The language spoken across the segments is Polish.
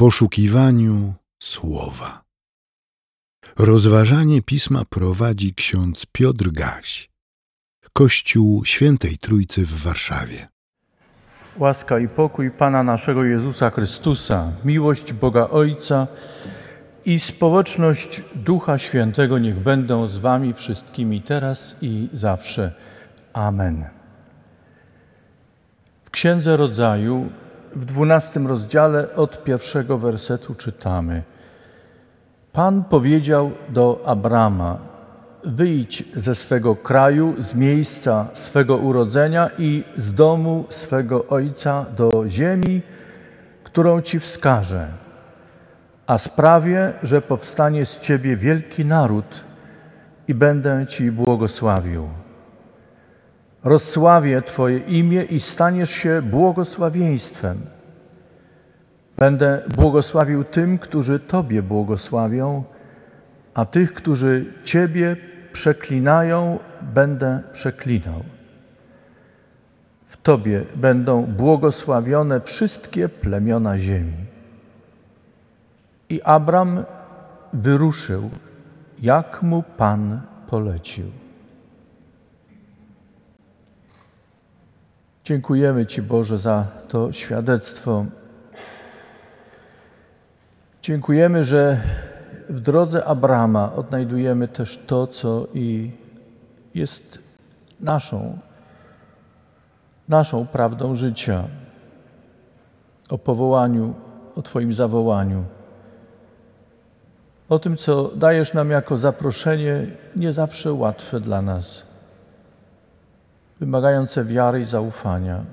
poszukiwaniu słowa. Rozważanie pisma prowadzi ksiądz Piotr Gaś, Kościół Świętej Trójcy w Warszawie. Łaska i pokój Pana naszego Jezusa Chrystusa, miłość Boga Ojca i społeczność Ducha Świętego niech będą z Wami wszystkimi teraz i zawsze. Amen. W Księdze Rodzaju w dwunastym rozdziale od pierwszego wersetu czytamy: Pan powiedział do Abrama: Wyjdź ze swego kraju, z miejsca swego urodzenia i z domu swego ojca do ziemi, którą ci wskażę, a sprawię, że powstanie z ciebie wielki naród i będę ci błogosławił. Rozsławię Twoje imię i staniesz się błogosławieństwem. Będę błogosławił tym, którzy Tobie błogosławią, a tych, którzy Ciebie przeklinają, będę przeklinał. W Tobie będą błogosławione wszystkie plemiona ziemi. I Abram wyruszył, jak mu Pan polecił. Dziękujemy Ci, Boże, za to świadectwo. Dziękujemy, że w drodze Abrama odnajdujemy też to, co i jest naszą, naszą prawdą życia. O powołaniu, o Twoim zawołaniu. O tym, co dajesz nam jako zaproszenie, nie zawsze łatwe dla nas wymagające wiary i zaufania.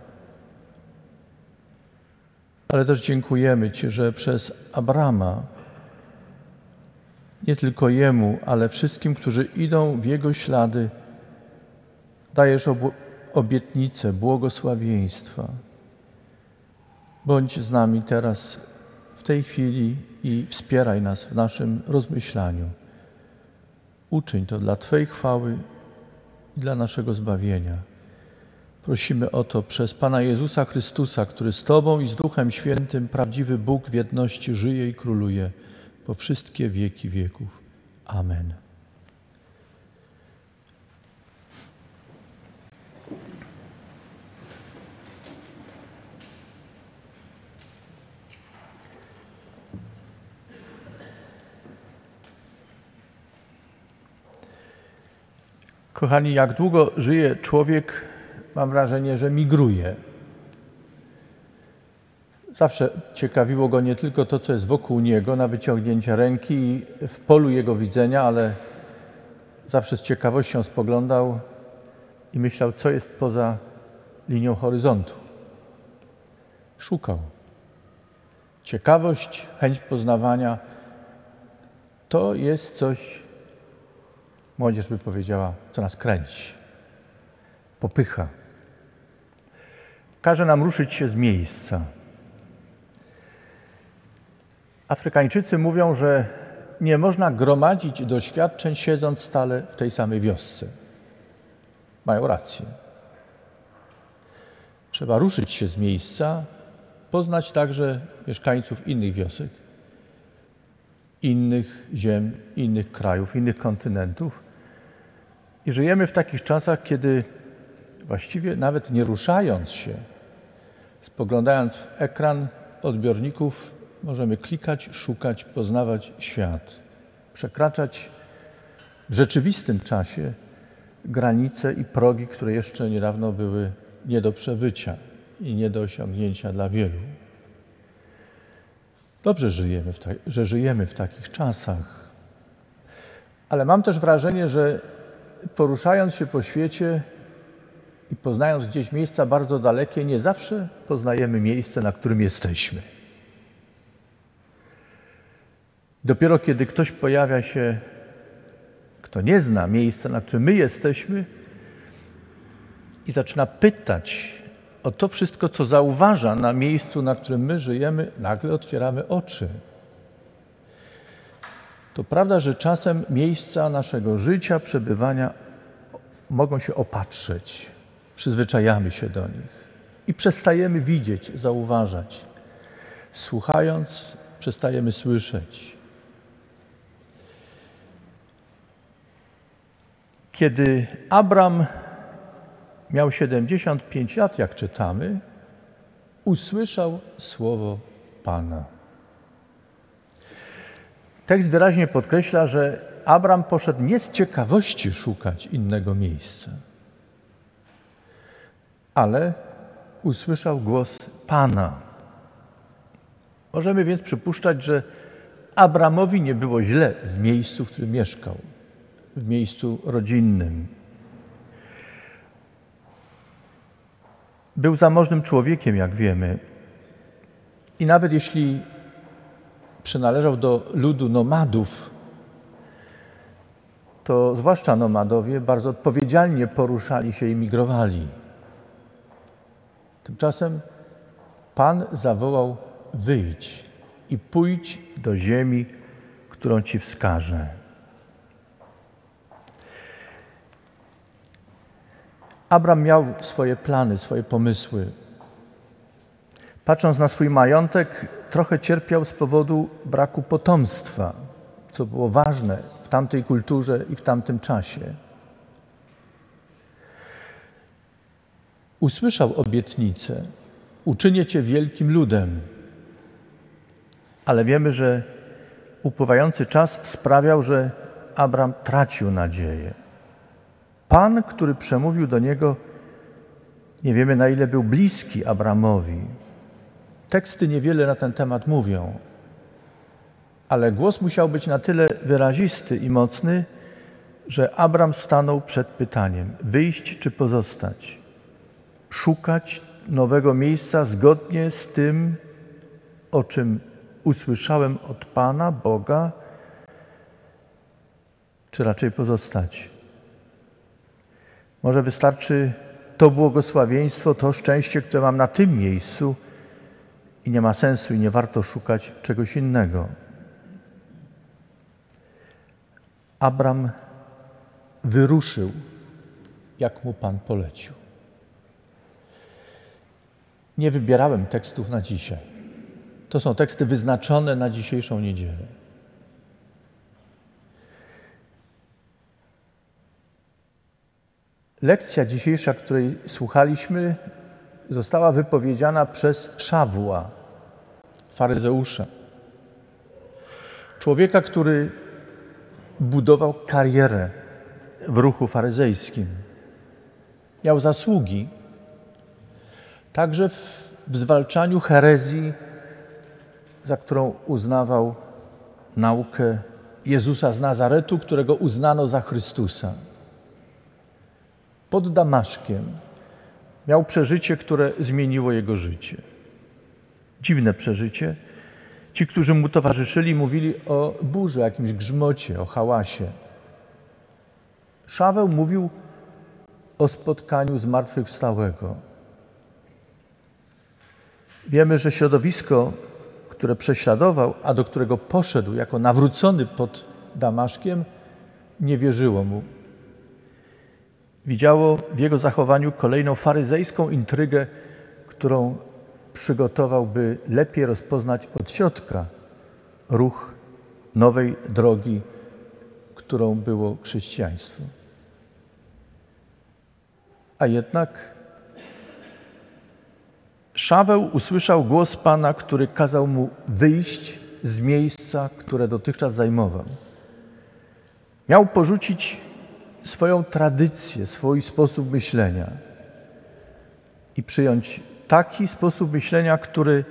Ale też dziękujemy Ci, że przez Abrama, nie tylko jemu, ale wszystkim, którzy idą w jego ślady, dajesz obietnicę błogosławieństwa. Bądź z nami teraz, w tej chwili i wspieraj nas w naszym rozmyślaniu. Uczyń to dla Twojej chwały i dla naszego zbawienia. Prosimy o to przez Pana Jezusa Chrystusa, który z Tobą i z Duchem Świętym, prawdziwy Bóg w jedności żyje i króluje po wszystkie wieki wieków. Amen. Kochani, jak długo żyje człowiek, mam wrażenie, że migruje. Zawsze ciekawiło go nie tylko to, co jest wokół niego na wyciągnięcie ręki i w polu jego widzenia, ale zawsze z ciekawością spoglądał i myślał, co jest poza linią horyzontu. Szukał. Ciekawość, chęć poznawania to jest coś, młodzież by powiedziała, co nas kręci, popycha każe nam ruszyć się z miejsca. Afrykańczycy mówią, że nie można gromadzić doświadczeń siedząc stale w tej samej wiosce. Mają rację. Trzeba ruszyć się z miejsca, poznać także mieszkańców innych wiosek, innych ziem, innych krajów, innych kontynentów. I żyjemy w takich czasach, kiedy właściwie nawet nie ruszając się, spoglądając w ekran odbiorników, możemy klikać, szukać, poznawać świat, przekraczać w rzeczywistym czasie granice i progi, które jeszcze niedawno były nie do przebycia i nie do osiągnięcia dla wielu. Dobrze żyjemy, ta, że żyjemy w takich czasach, ale mam też wrażenie, że poruszając się po świecie, i poznając gdzieś miejsca bardzo dalekie, nie zawsze poznajemy miejsce, na którym jesteśmy. Dopiero kiedy ktoś pojawia się, kto nie zna miejsca, na którym my jesteśmy, i zaczyna pytać o to wszystko, co zauważa na miejscu, na którym my żyjemy, nagle otwieramy oczy. To prawda, że czasem miejsca naszego życia, przebywania mogą się opatrzeć przyzwyczajamy się do nich i przestajemy widzieć, zauważać, słuchając przestajemy słyszeć. Kiedy Abram miał 75 lat, jak czytamy, usłyszał słowo Pana. Tekst wyraźnie podkreśla, że Abram poszedł nie z ciekawości szukać innego miejsca, ale usłyszał głos Pana. Możemy więc przypuszczać, że Abramowi nie było źle w miejscu, w którym mieszkał, w miejscu rodzinnym. Był zamożnym człowiekiem, jak wiemy. I nawet jeśli przynależał do ludu nomadów, to zwłaszcza nomadowie bardzo odpowiedzialnie poruszali się i migrowali. Tymczasem Pan zawołał: Wyjdź i pójdź do ziemi, którą ci wskażę. Abram miał swoje plany, swoje pomysły. Patrząc na swój majątek, trochę cierpiał z powodu braku potomstwa, co było ważne w tamtej kulturze i w tamtym czasie. Usłyszał obietnicę: Uczynię cię wielkim ludem. Ale wiemy, że upływający czas sprawiał, że Abram tracił nadzieję. Pan, który przemówił do niego, nie wiemy na ile był bliski Abramowi. Teksty niewiele na ten temat mówią, ale głos musiał być na tyle wyrazisty i mocny, że Abram stanął przed pytaniem: wyjść czy pozostać? Szukać nowego miejsca zgodnie z tym, o czym usłyszałem od Pana, Boga, czy raczej pozostać? Może wystarczy to błogosławieństwo, to szczęście, które mam na tym miejscu i nie ma sensu i nie warto szukać czegoś innego. Abram wyruszył, jak mu Pan polecił. Nie wybierałem tekstów na dzisiaj. To są teksty wyznaczone na dzisiejszą niedzielę. Lekcja dzisiejsza, której słuchaliśmy, została wypowiedziana przez Szawła, faryzeusza. Człowieka, który budował karierę w ruchu faryzejskim. Miał zasługi także w, w zwalczaniu herezji, za którą uznawał naukę Jezusa z Nazaretu, którego uznano za Chrystusa pod Damaszkiem miał przeżycie, które zmieniło jego życie. Dziwne przeżycie. Ci, którzy mu towarzyszyli, mówili o burzy, jakimś grzmocie, o hałasie. Szaweł mówił o spotkaniu zmartwychwstałego. Wiemy, że środowisko, które prześladował, a do którego poszedł jako nawrócony pod Damaszkiem, nie wierzyło mu widziało w jego zachowaniu kolejną faryzejską intrygę, którą przygotował, by lepiej rozpoznać od środka ruch nowej drogi, którą było chrześcijaństwo. A jednak Szaweł usłyszał głos Pana, który kazał mu wyjść z miejsca, które dotychczas zajmował. Miał porzucić swoją tradycję, swój sposób myślenia i przyjąć taki sposób myślenia, który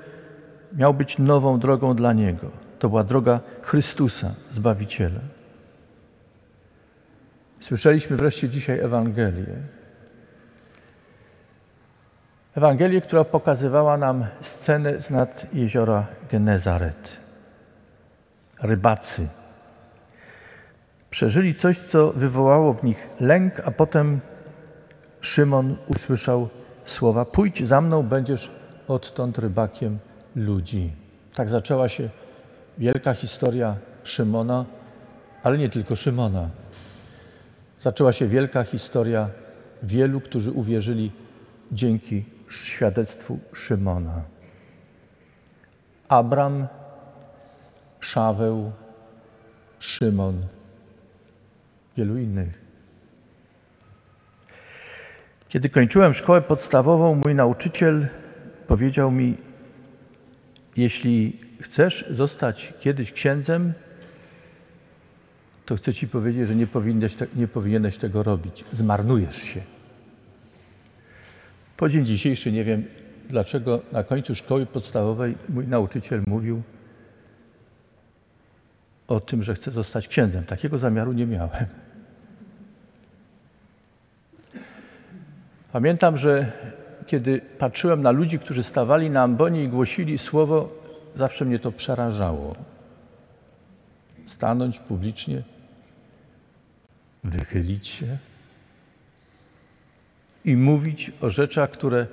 miał być nową drogą dla niego. To była droga Chrystusa, Zbawiciela. Słyszeliśmy wreszcie dzisiaj Ewangelię. Ewangelię, która pokazywała nam scenę z nad jeziora Genezaret. Rybacy Przeżyli coś, co wywołało w nich lęk, a potem Szymon usłyszał słowa: Pójdź za mną, będziesz odtąd rybakiem ludzi. Tak zaczęła się wielka historia Szymona, ale nie tylko Szymona. Zaczęła się wielka historia wielu, którzy uwierzyli dzięki świadectwu Szymona. Abram Szaweł, Szymon, wielu innych. Kiedy kończyłem szkołę podstawową, mój nauczyciel powiedział mi: Jeśli chcesz zostać kiedyś księdzem, to chcę ci powiedzieć, że nie powinieneś, nie powinieneś tego robić. Zmarnujesz się. Po dzień dzisiejszy nie wiem, dlaczego na końcu szkoły podstawowej mój nauczyciel mówił o tym, że chcę zostać księdzem. Takiego zamiaru nie miałem. Pamiętam, że kiedy patrzyłem na ludzi, którzy stawali na ambonie i głosili słowo, zawsze mnie to przerażało. Stanąć publicznie, wychylić się i mówić o rzeczach, które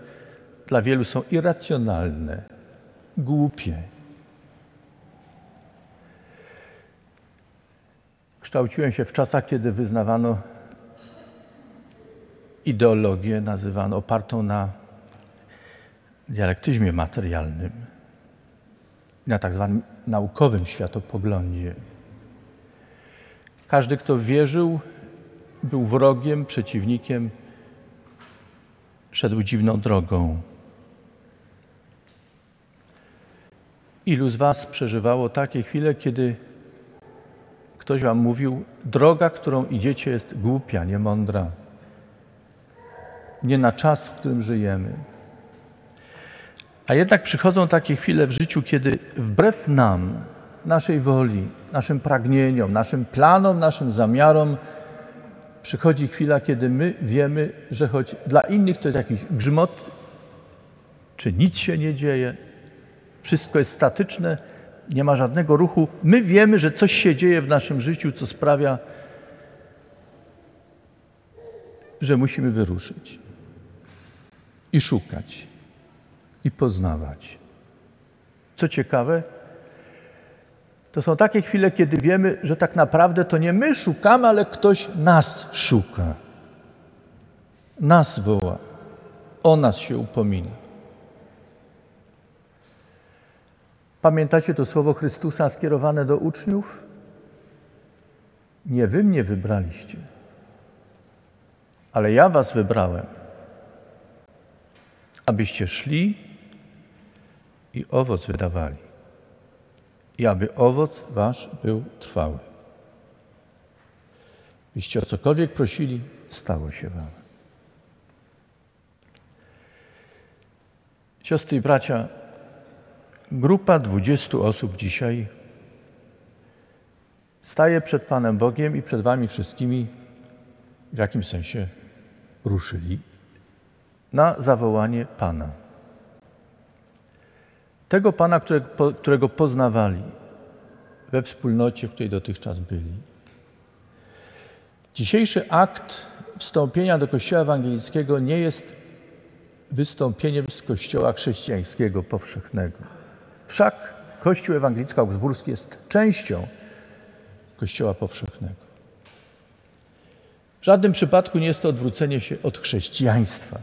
dla wielu są irracjonalne, głupie. Kształciłem się w czasach, kiedy wyznawano ideologię nazywano opartą na dialektyzmie materialnym, na tak zwanym naukowym światopoglądzie. Każdy, kto wierzył, był wrogiem, przeciwnikiem, szedł dziwną drogą. Ilu z Was przeżywało takie chwile, kiedy ktoś Wam mówił, droga, którą idziecie, jest głupia, niemądra nie na czas, w którym żyjemy. A jednak przychodzą takie chwile w życiu, kiedy wbrew nam, naszej woli, naszym pragnieniom, naszym planom, naszym zamiarom, przychodzi chwila, kiedy my wiemy, że choć dla innych to jest jakiś grzmot, czy nic się nie dzieje, wszystko jest statyczne, nie ma żadnego ruchu, my wiemy, że coś się dzieje w naszym życiu, co sprawia, że musimy wyruszyć i szukać, i poznawać. Co ciekawe, to są takie chwile, kiedy wiemy, że tak naprawdę to nie my szukamy, ale ktoś nas szuka. Nas woła, o nas się upomina. Pamiętacie to słowo Chrystusa skierowane do uczniów? Nie wy mnie wybraliście, ale ja was wybrałem abyście szli i owoc wydawali, i aby owoc wasz był trwały. Byście o cokolwiek prosili, stało się wam. Siostry i bracia, grupa dwudziestu osób dzisiaj staje przed Panem Bogiem i przed Wami wszystkimi, w jakim sensie ruszyli na zawołanie Pana. Tego Pana, którego, poznawali we wspólnocie, w której dotychczas byli. Dzisiejszy akt wstąpienia do Kościoła Ewangelickiego nie jest wystąpieniem z Kościoła chrześcijańskiego powszechnego. Wszak Kościół Ewangelicko-Augsburski jest częścią Kościoła powszechnego. W żadnym przypadku nie jest to odwrócenie się od chrześcijaństwa.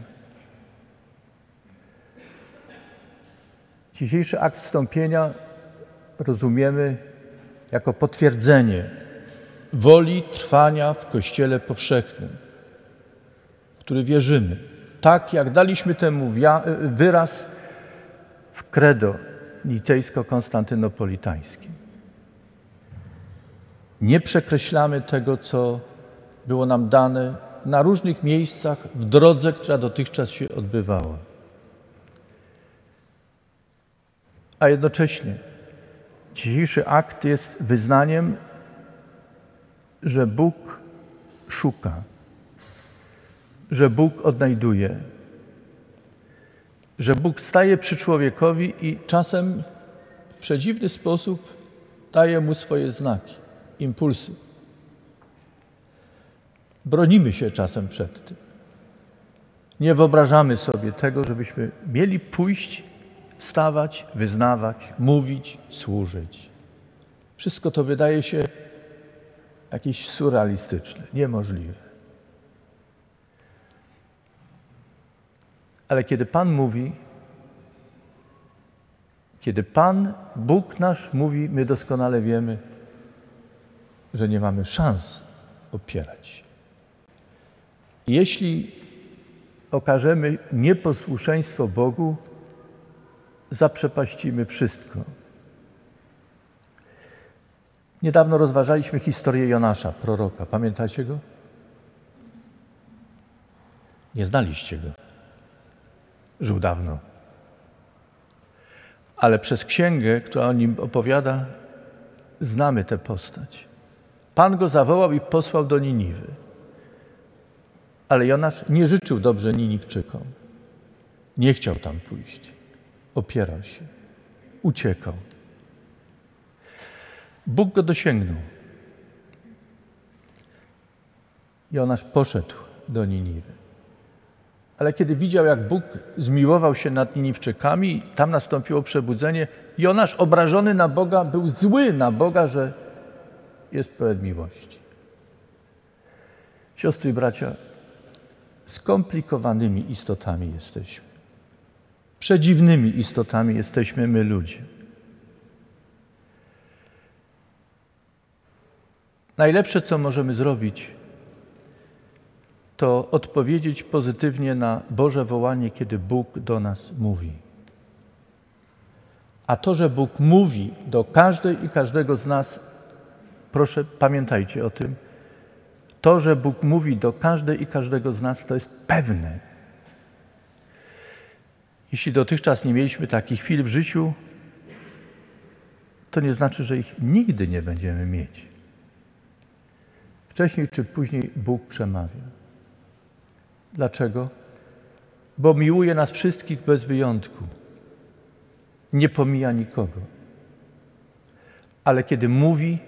Dzisiejszy akt wstąpienia rozumiemy jako potwierdzenie woli trwania w Kościele powszechnym, w który wierzymy. Tak jak daliśmy temu wyraz w credo nicejsko-konstantynopolitańskim. Nie przekreślamy tego, co było nam dane na różnych miejscach w drodze, która dotychczas się odbywała. A jednocześnie dzisiejszy akt jest wyznaniem, że Bóg szuka, że Bóg odnajduje, że Bóg staje przy człowiekowi i czasem w przedziwny sposób daje mu swoje znaki, impulsy. Bronimy się czasem przed tym. Nie wyobrażamy sobie tego, żebyśmy mieli pójść stawać, wyznawać, mówić, służyć. Wszystko to wydaje się jakieś surrealistyczne, niemożliwe. Ale kiedy Pan mówi, Kiedy Pan, Bóg nasz mówi, my doskonale wiemy, że nie mamy szans opierać się. Jeśli okażemy nieposłuszeństwo Bogu, zaprzepaścimy wszystko. Niedawno rozważaliśmy historię Jonasza, proroka. Pamiętacie go? Nie znaliście go. Żył dawno. Ale przez księgę, która o nim opowiada, znamy tę postać. Pan go zawołał i posłał do Niniwy. Ale Jonasz nie życzył dobrze Niniwczykom. Nie chciał tam pójść. Opierał się. Uciekał. Bóg go dosięgnął. Jonasz poszedł do Niniwy. Ale kiedy widział, jak Bóg zmiłował się nad Niniwczykami, tam nastąpiło przebudzenie, Jonasz obrażony na Boga był zły na Boga, że jest pełen miłości. Siostry i bracia, skomplikowanymi istotami jesteśmy. Przedziwnymi istotami jesteśmy my ludzie. Najlepsze, co możemy zrobić, to odpowiedzieć pozytywnie na Boże wołanie, kiedy Bóg do nas mówi. A to, że Bóg mówi do każdej i każdego z nas, proszę pamiętajcie o tym, to, że Bóg mówi do każdej i każdego z nas, to jest pewne. Jeśli dotychczas nie mieliśmy takich chwil w życiu, to nie znaczy, że ich nigdy nie będziemy mieć. Wcześniej czy później Bóg przemawia. Dlaczego? Bo miłuje nas wszystkich bez wyjątku. Nie pomija nikogo. Ale kiedy mówi,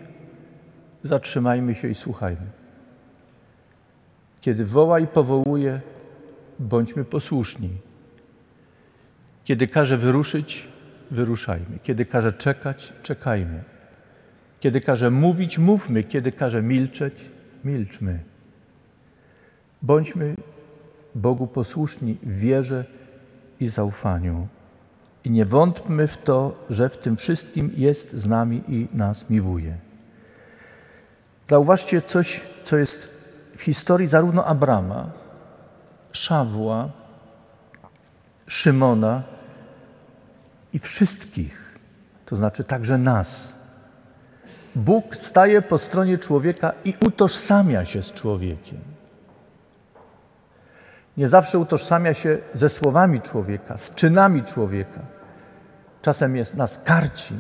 zatrzymajmy się i słuchajmy. Kiedy woła i powołuje, bądźmy posłuszni. Kiedy każe wyruszyć, wyruszajmy. Kiedy każe czekać, czekajmy. Kiedy każe mówić, mówmy. Kiedy każe milczeć, milczmy. Bądźmy Bogu posłuszni w wierze i zaufaniu. I nie wątpmy w to, że w tym wszystkim jest z nami i nas miłuje. Zauważcie coś, co jest w historii zarówno Abrama, Szawła, Szymona i wszystkich, to znaczy także nas. Bóg staje po stronie człowieka i utożsamia się z człowiekiem. Nie zawsze utożsamia się ze słowami człowieka, z czynami człowieka. Czasem jest nas karci.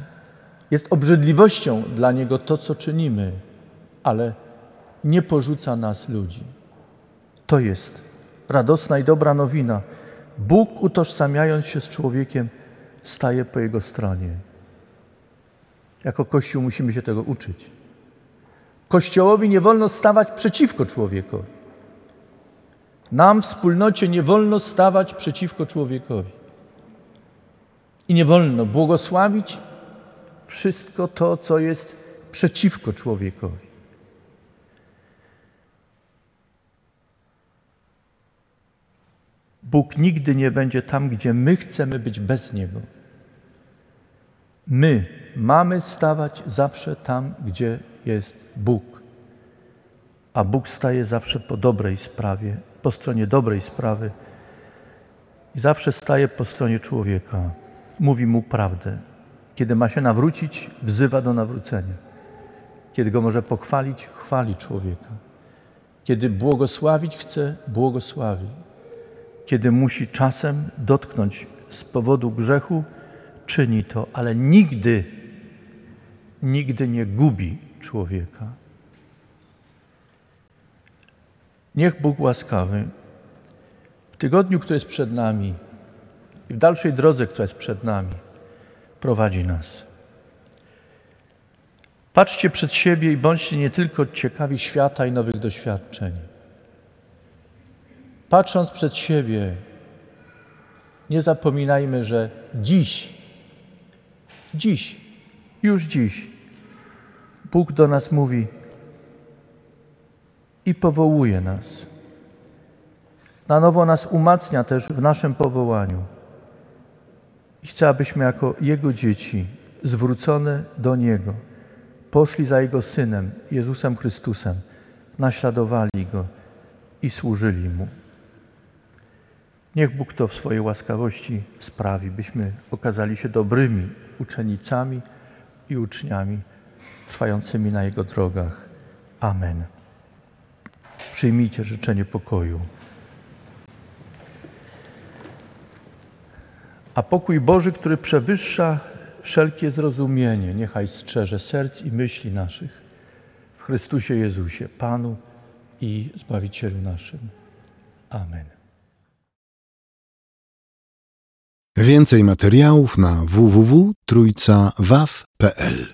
Jest obrzydliwością dla niego to, co czynimy, ale nie porzuca nas ludzi. To jest radosna i dobra nowina. Bóg, utożsamiając się z człowiekiem, staje po jego stronie. Jako Kościół musimy się tego uczyć. Kościołowi nie wolno stawać przeciwko człowiekowi. Nam w wspólnocie nie wolno stawać przeciwko człowiekowi. I nie wolno błogosławić wszystko to, co jest przeciwko człowiekowi. Bóg nigdy nie będzie tam, gdzie my chcemy być bez Niego. My mamy stawać zawsze tam, gdzie jest Bóg. A Bóg staje zawsze po dobrej sprawie, po stronie dobrej sprawy i zawsze staje po stronie człowieka. Mówi mu prawdę. Kiedy ma się nawrócić, wzywa do nawrócenia. Kiedy go może pochwalić, chwali człowieka. Kiedy błogosławić chce, błogosławi. Kiedy musi czasem dotknąć z powodu grzechu, czyni to, ale nigdy, nigdy nie gubi człowieka. Niech Bóg łaskawy w tygodniu, który jest przed nami i w dalszej drodze, która jest przed nami, prowadzi nas. Patrzcie przed siebie i bądźcie nie tylko ciekawi świata i nowych doświadczeń. Patrząc przed siebie, nie zapominajmy, że dziś, dziś, już dziś, Bóg do nas mówi i powołuje nas. Na nowo nas umacnia też w naszym powołaniu. I chcę, abyśmy jako Jego dzieci, zwrócone do Niego, poszli za Jego Synem, Jezusem Chrystusem, naśladowali Go i służyli Mu. Niech Bóg to w swojej łaskawości sprawi, byśmy okazali się dobrymi uczennicami i uczniami trwającymi na Jego drogach. Amen. Przyjmijcie życzenie pokoju. A pokój Boży, który przewyższa wszelkie zrozumienie, niechaj strzeże serc i myśli naszych w Chrystusie Jezusie, Panu i Zbawicielu naszym. Amen. Więcej materiałów na www.trójcawaw.pl